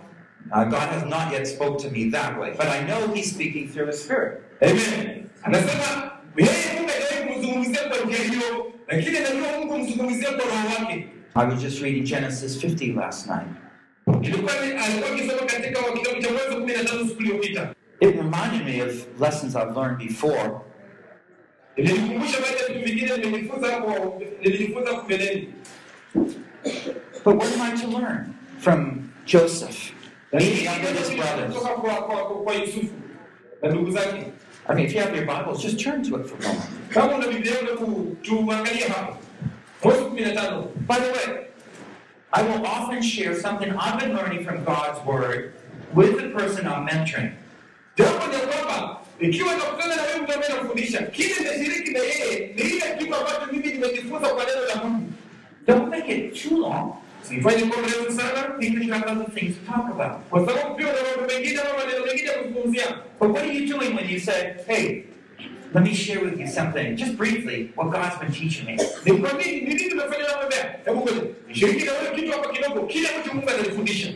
Uh, God has not yet spoke to me that way, but I know He's speaking through His Spirit. Amen. Anasema yeye Mungu hajawahi kumzungumzia kwa njia hiyo, lakini anajua Mungu kumzungumzia kwa roho wake. I was just reading Genesis 50 last night. Ilikuwa ni alikuwa akisoma katika kitabu cha Mwanzo 15 siku iliyopita. It reminded me of lessons I've learned before. Ilinikumbusha baadhi ya vitu vingine nilijifunza hapo nilijifunza mbeleni. But what am I to learn from Joseph? Meeting up with his brothers. I mean, if you have your Bibles, just turn to it for a moment. Kama una Biblia yako tu- tuangalie hapo. Mwanzo 15. By the way, I will often share something I've been learning from God's Word with the person I'm mentoring. Jambo ni kwamba ikiwa nakutana na wewe mtu ambaye anafundisha, kile nimeshiriki na yeye ni ile kitu ambacho mimi nimejifunza kwa neno la Mungu. Don't make it too long Sifanye kwa mrefu sana because you have other things to talk about. kwa sababu pia una mambo mengine ama maneno mengine ya kuzungumzia. But what are you doing when you say, hey, let me share with you something, just briefly, what God's been teaching me?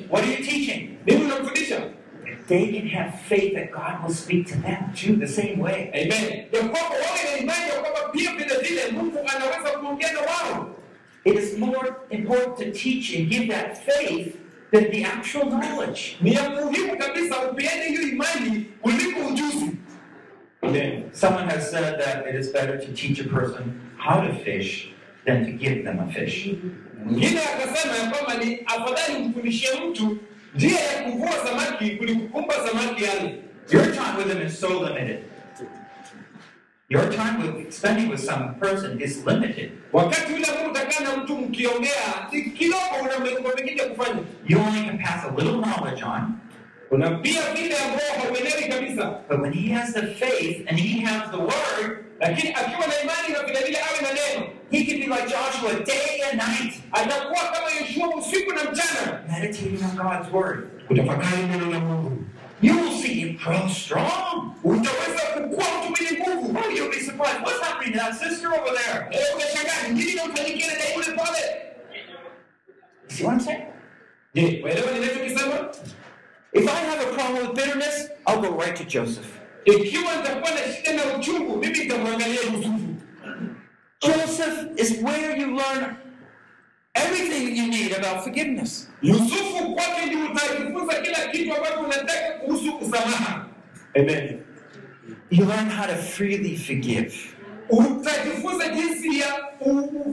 What are you teaching? They can have faith that God will speak to them too, the same way. Amen. It is more important to teach and give that faith than the actual knowledge. Amen. Someone has said that it is better to teach a person how to fish than to give them a fish. Your time with them is so limited. Your time with spending with some person is limited. You only can pass a little knowledge on, Kuna vile ambao hauelewi kabisa, but when he has the faith and he has the word, lakini akiwa na imani na vile vile awe na neno, he can be like Joshua day and night, atakuwa kama Yoshua usiku na mchana, meditating on God's word. kutafakari neno la Mungu. You will see him grow strong. Utaweza kukua mtu mwenye nguvu. Oh, you'll be surprised. What's happening to that sister over there? Eh, Unashangaa ni nini inamfanyikia dada yule pale? You see what I'm saying? Je, waelewa ninachokisema? If I have a problem with bitterness, I'll go right to Joseph. Ikiwa nitakuwa na shida na uchungu, mimi nitamwangalia Yusufu. Joseph is where you learn everything you need about forgiveness. Yusufu kwake ndio utajifunza kila kitu ambacho unataka kuhusu usamaha. Amen. You learn how to freely forgive. Utajifunza jinsi ya,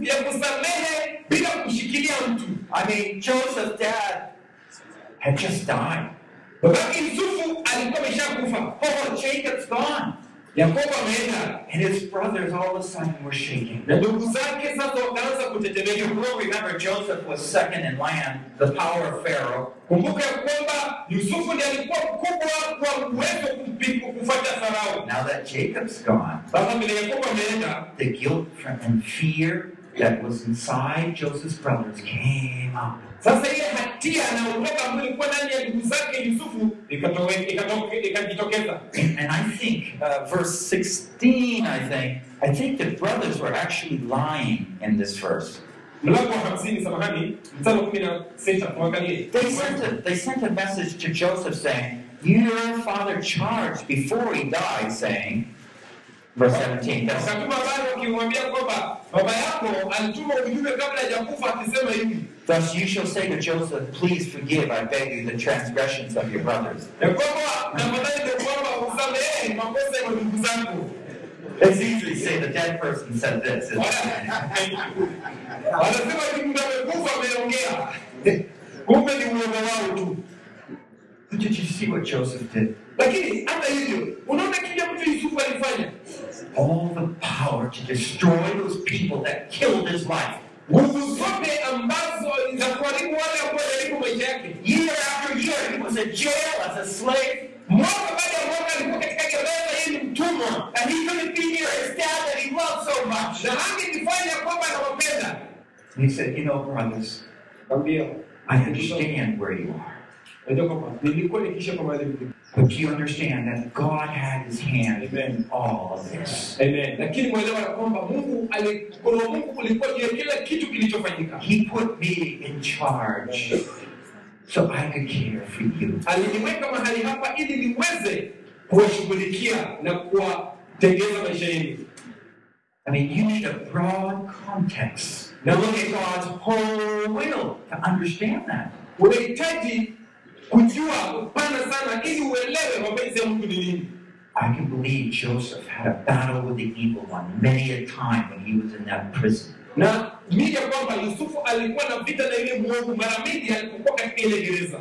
ya kusamehe bila kushikilia mtu. I mean, Joseph's dad had just died. Babake Yusufu alikuwa ameshakufa. Oh, Jacob's gone. Yakobo ameenda And his brothers all of a sudden were shaking. na ndugu zake sasa wakaanza You will remember Joseph was second in land, the power of Pharaoh. Kumbuka kwamba Yusufu ndiye alikuwa mkubwa kwa uwezo kufuata Farao. Now that Jacob's gone, Sasa vile Yakobo ameenda, the guilt and fear that was inside Joseph's brothers came up. Sasa ile hatia na uoga ambao ilikuwa ndani ya ndugu zake Yusufu ikajitokeza. And, I think, uh, verse 16, I think, I think the brothers were actually lying in this verse. Mlango wa hamsini, samahani, mstari wa kumi na sita tuangalie. They sent, a, they sent a message to Joseph saying, Your father charged before he died, saying, Verse 17. That's, akatuma ukimwambia kwamba baba yako alituma ujumbe kabla hajakufa akisema hivi Thus you shall say to Joseph, Please forgive, I beg you, the transgressions of your brothers. ya kwamba tafadhali ndio kwamba usamehe makosa ya ndugu zangu It's easy to say the dead person said this. isn't it? wanasema hivi mtu amekufa ameongea kumbe ni uoga wao tu But did you see what Joseph did? lakini hata hivyo unaona kile mtu yusufu alifanya All the power to destroy those people that killed his life. nguvu zote ambazo za kuharibu wale ambao waliharibu maisha yake Year after year, he was in jail as a slave, mwaka baada ya mwaka alikuwa katika gereza yeye ni mtumwa and he couldn't be near his dad that he loved so much. na angejifanya kwamba anawapenda And he said, You know, brothers, I understand where you are. But you understand that God had his hand Amen. in all of this. Amen. Lakini mwelewa ya kwamba Mungu mkono wa Mungu ulikuwa juu ya kila kitu kilichofanyika. He put me in charge so I could care for you. Aliniweka mahali hapa ili niweze kuwashughulikia na kuwatengeza maisha yenu. I mean, you need a broad context. Now look at God's whole will to understand that. Unahitaji kujua upana sana ili uelewe mapenzi ya Mungu ni nini. I can believe Joseph had a battle with the evil one many a time when he was in that prison. Na mimi kwamba Yusufu alikuwa na vita na yule mwovu mara mingi alipokuwa katika ile gereza.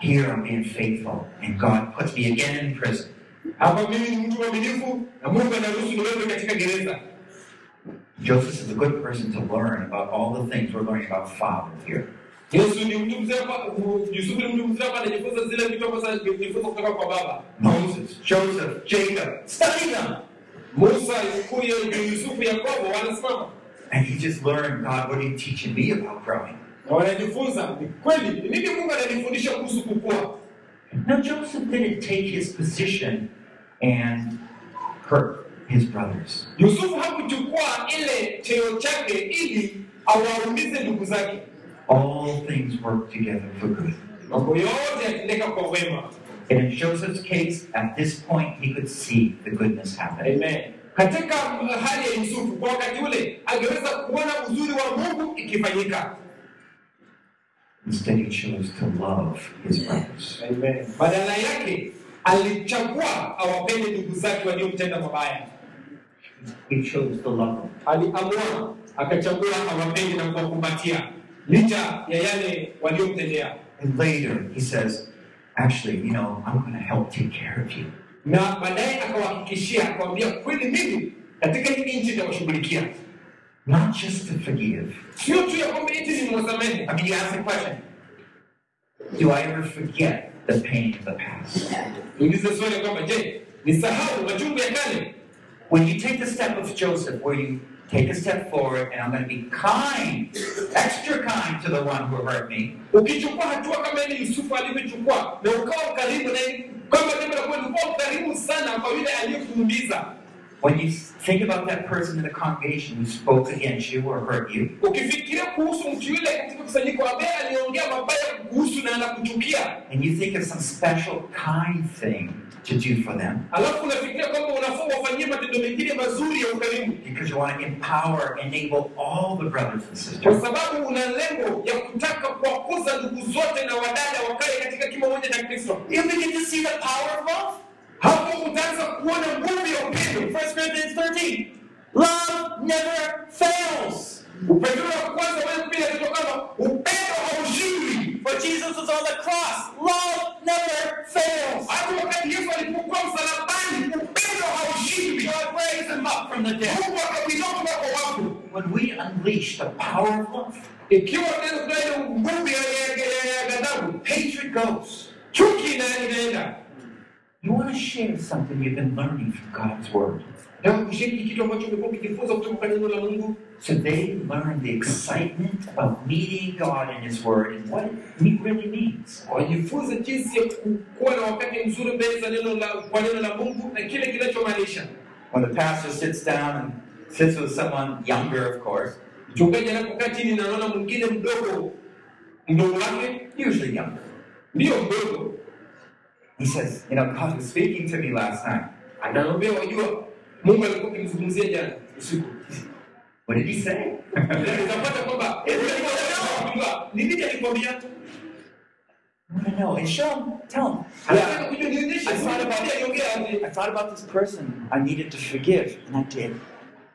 Here I'm being faithful, and God puts me again in prison. Hapa mimi ni mtu mwaminifu na Mungu anaruhusu niwewe katika gereza. Joseph is a good person to learn about all the things we're learning about father here. Yesu ni mtu mzee kwa Yusufu ni mtu mzee kwa anajifunza zile vitu ambazo anajifunza kutoka kwa baba. Moses, Joseph, Jacob, study them. Musa, huyo Yusufu, Yakobo wanasimama And you just learn God, what are you teaching me about growing? na wanajifunza ni kweli nini Mungu ananifundisha kuhusu kukua. Now, Joseph didn't take his position and hurt his brothers. Yusufu hakuchukua ile cheo chake ili awaumize ndugu zake. All things work together for good. Mambo yote yatendeka kwa wema. And in Joseph's case, at this point, he could see the goodness happening. Amen. Katika hali ya Yusufu kwa wakati ule angeweza kuona uzuri wa Mungu ikifanyika. Instead, he chose to love his brothers. Amen. Badala yake alichagua awapende ndugu zake waliomtenda mabaya. He chose to love. Aliamua akachagua awapende na kuwakumbatia licha ya yale waliomtendea, And later, he says, Actually, you know, I'm going to help take care of you. na baadaye akawahakikishia akamwambia, kweli mimi katika hii nchi Not just to forgive. sio tu ya kwamba eti nimwasamehe. I mean, you ask the question Do I ever forget the pain of the past? Niulize swali kwamba je, nisahau machungu ya kale? When you take the step of Joseph, where you take a step forward and I'm going to be kind, extra kind to the one who hurt me, Ukichukua hatua kama ile Yusufu alivyochukua na karibu na kwamba jambo la kweli, ukawa karibu sana kwa yule aliyekuumiza when you think about that person in the congregation who spoke against you or hurt you, ukifikiria kuhusu mtu yule katika kusanyiko ambaye aliongea mabaya kuhusu na anakuchukia, and you think of some special kind thing to do for them, alafu unafikiria kwamba unafaa wafanyie matendo mengine mazuri ya ukarimu, because you want to empower, enable all the brothers and kwa sisters, sababu una lengo ya kutaka kuwakuza ndugu zote na wadada wakae katika kimo moja na Kristo. you begin to see the power of love. Hapo utaanza kuona nguvu ya upendo. 1 Corinthians 13. Love never fails. For Jesus was on the cross. Love never fails. God raised him up from the dead. When we unleash the power of love, hatred goes. Chuki ina- inaenda. You want to share something you've been learning from God's Word. Na kushiriki kitu ambacho umekuwa ukijifunza kutoka kwa neno la Mungu. So they learn the excitement of meeting God in His Word and what it really means. Wajifunze jinsi ya kuwa na wakati mzuri mbele za neno la kwa neno la Mungu na kile kinachomaanisha. When the pastor sits down and sits with someone younger, of course, Mchungaji anapokaa chini na anaona mwingine mdogo mdogo wake usually younger, ndio mdogo, he says, You know, God was speaking to me last night. anaambia wajua mungu alikuwa akimzungumzia jana usiku What did he say? utapata kwamba ni nini alikwambia I want to know. And show him, tell him. Yeah, I thought about Nikwambia, niongea aje. I thought about this person. I needed to forgive, and I did.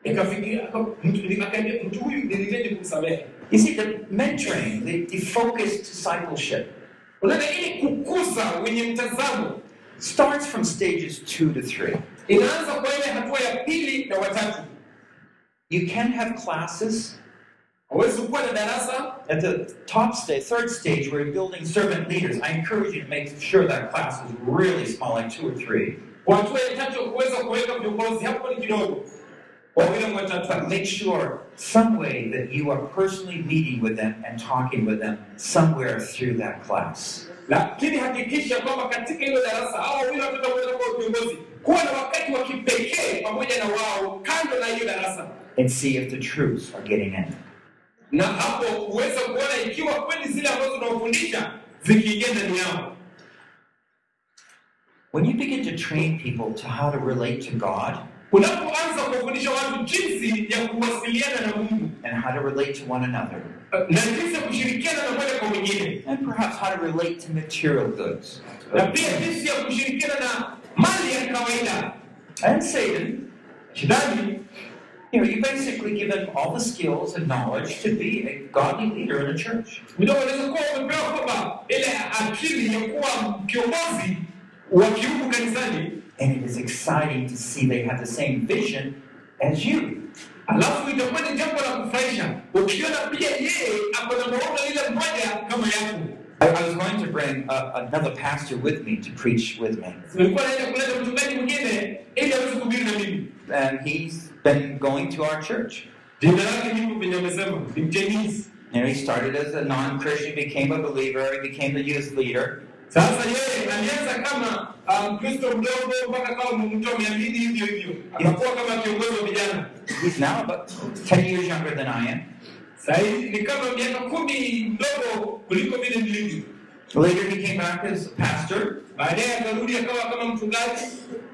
nikafikiria aka- mtu akaambia mtu huyu nilihitaji kumsamehe You see, the mentoring, the, the focused discipleship, unaona ili kukuza wenye mtazamo starts from stages two to three. inaanza kwa ile hatua ya pili na watatu You can have classes hawezi kuwa na darasa at the top stage, third stage, where you're building servant leaders. I encourage you to make sure that class is really small, like two or three. kwa hatua ya tatu kuweza kuweka viongozi hapo ni kidogo watatu make sure some way that you are personally meeting with them and talking with them somewhere through that class. lakini hakikisha kwamba katika hilo darasa hao wawili watoto waweza kuwa viongozi kuwa na wakati wa kipekee pamoja na wao kando na hiyo darasa and see if the truths are getting in. na hapo uweze kuona ikiwa kweli zile ambazo unawafundisha zikiingia ndani yao When you begin to train people to how to relate to God unapoanza kuwafundisha watu jinsi ya kuwasiliana na mungu. And how to relate to one another, na jinsi ya kushirikiana na kwa mwingine. And perhaps how to relate to material goods, na pia jinsi ya kushirikiana na mali ya kawaida. And Satan, shidani you know, you basically give them all the skills and knowledge to be a godly leader in a church. Ndio unaweza kuwa umepewa kwamba ile akili ya kuwa kiongozi wa kiungu kanisani, And it is exciting to see they have the same vision as you. alafu itakuwa ni jambo la kufurahisha ukiona pia yeye ako na maono ile moja kama yako. I, I was going to bring uh, another pastor with me to preach with me. Nilikuwa naenda kuleta mchungaji mwingine ili aweze kuhubiri na mimi. And he's been going to our church. Jina lake ndivyo venye amesema, ni Mchinese. You know, he started as a non-Christian, became a believer, he became the youth leader. Sasa yeye alianza kama um, Mkristo mdogo mpaka kama mtu wa mia mbili hivyo hivyo, kama kiongozi wa vijana. He's now about 10 years younger than I am. Sasa ni kama miaka kumi mdogo kuliko vile nilivyo. Later, he came back as a pastor. Baadaye akarudi akawa kama mchungaji.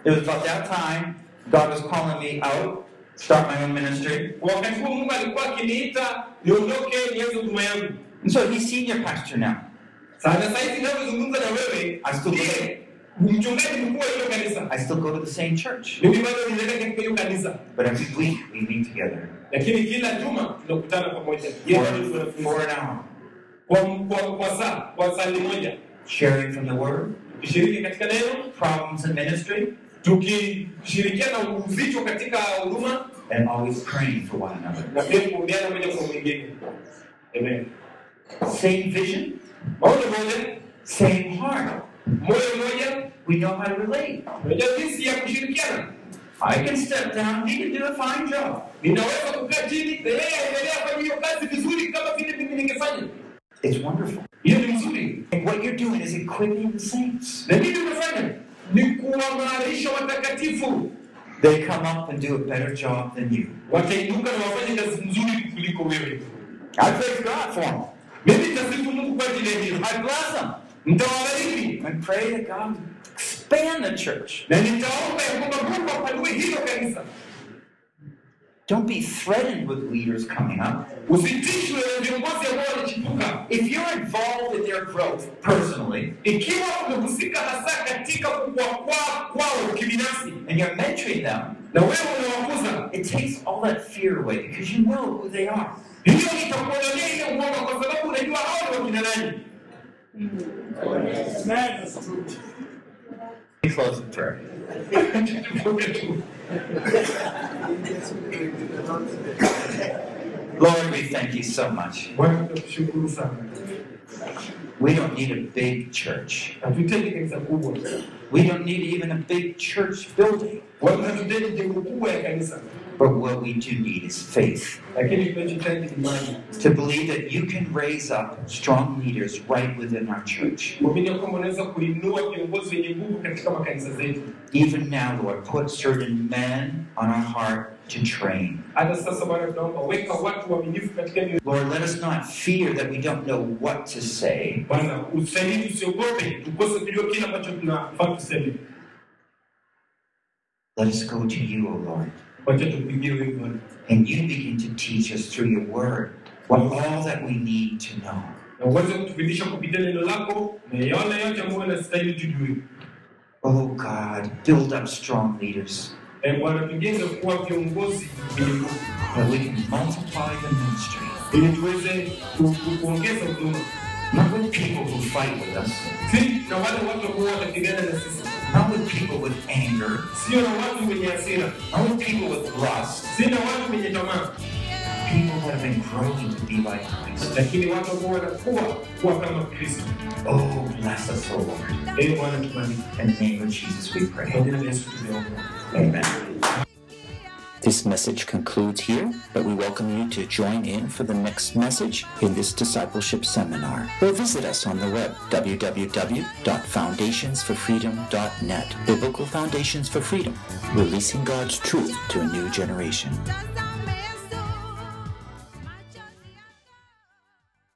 It was about that time God was calling me out, start my own ministry. Wakati huo Mungu alikuwa akiniita niondoke nianze huduma yangu. And so he's senior pastor now. Sasa sasa hivi ninavyozungumza na wewe, ndiye mchungaji mkuu wa hilo kanisa. I still go to the same church. Mimi bado ninaenda katika hiyo kanisa, But every week we meet together. Lakini kila juma tunakutana pamoja. For, an hour, kwa, kwa, kwa saa kwa saa moja, sharing from the Word, tukishiriki katika neno, problems in ministry, tukishirikiana uvicho katika huduma. And always praying for one another. na pia kuombeana moja kwa mwingine. Amen. Same vision, Maono moja, same heart. moyo mmoja, We know how to relate. jinsi ya kushirikiana. I can step down, he can do a fine job. ninaweza kukaa chini na yeye aendelea kufanya hiyo kazi vizuri kama vile mimi ningefanya. It's wonderful. Hiyo ni mzuri, And what you're doing is equipping the saints. na nini unafanya ni kuwamarisha watakatifu, They come up and do a better job than you. watainuka na wafanye kazi nzuri kuliko wewe. I praise God for them. Mimi nitasifu Mungu kwa ajili ya hiyo, I bless them. nitawabariki And pray that God expand the church. na nitaomba ya kwamba Mungu apanue hilo kanisa. Don't be threatened with leaders coming up. Usitishwe na viongozi ambao wanachipuka. If you're involved in their growth personally Ikiwa umehusika hasa katika kukua kwa- kwao kibinafsi and you're mentoring them, na wewe unawakuza, it takes all that fear away because you know who they are. Hiyo itakuondolea ile uoga, kwa sababu unajua hao ni wakina nani. Lord, we thank you so much. Bwana tunakushukuru sana. We don't need a big church. Hatuhitaji kanisa kubwa, We don't need even a big church building. Wala hatuhitaji jengo kubwa ya kanisa, But what we do need is faith lakini tunachohitaji ni imani, to believe that you can raise up strong leaders right within our church. kuamini ya kwamba unaweza kuinua viongozi wenye nguvu katika makanisa zetu. Even now, Lord, put certain men on our heart to train. Hata sasa Bwana, tunaomba weka watu waaminifu katika mioyo. Lord, let us not fear that we don't know what to say, Bwana, usaidie tusiogope, tukose kujua kile ambacho tunafaa tuseme, Let us go to you, O Lord, wacha tupigie wewe and you begin to teach us through your word what all that we need to know. na uweze kutufundisha kupitia neno lako na yale yote ambayo yanastahili tujue. Oh God, build up strong leaders. E Bwana, tujenge kuwa viongozi wenye nguvu, that we can multiply the ministry, ili tuweze ku- ku- kuongeza huduma, not with people who fight with us, si na wale watu ambao watapigana na sisi, not with people with anger, sio na watu wenye hasira, not with people with lust, si na watu wenye tamaa, people that have been growing to be like Christ. lakini watu ambao wanakuwa kuwa kama Kristo. Oh, bless us, O Lord. Ee Bwana, tubariki In the name of Jesus we pray. jina la Yesu tumeomba. Amen. This message concludes here, but we welcome you to join in for the next message in this discipleship seminar. Or visit us on the web, www.foundationsforfreedom.net. Biblical Foundations for Freedom, releasing God's truth to a new generation.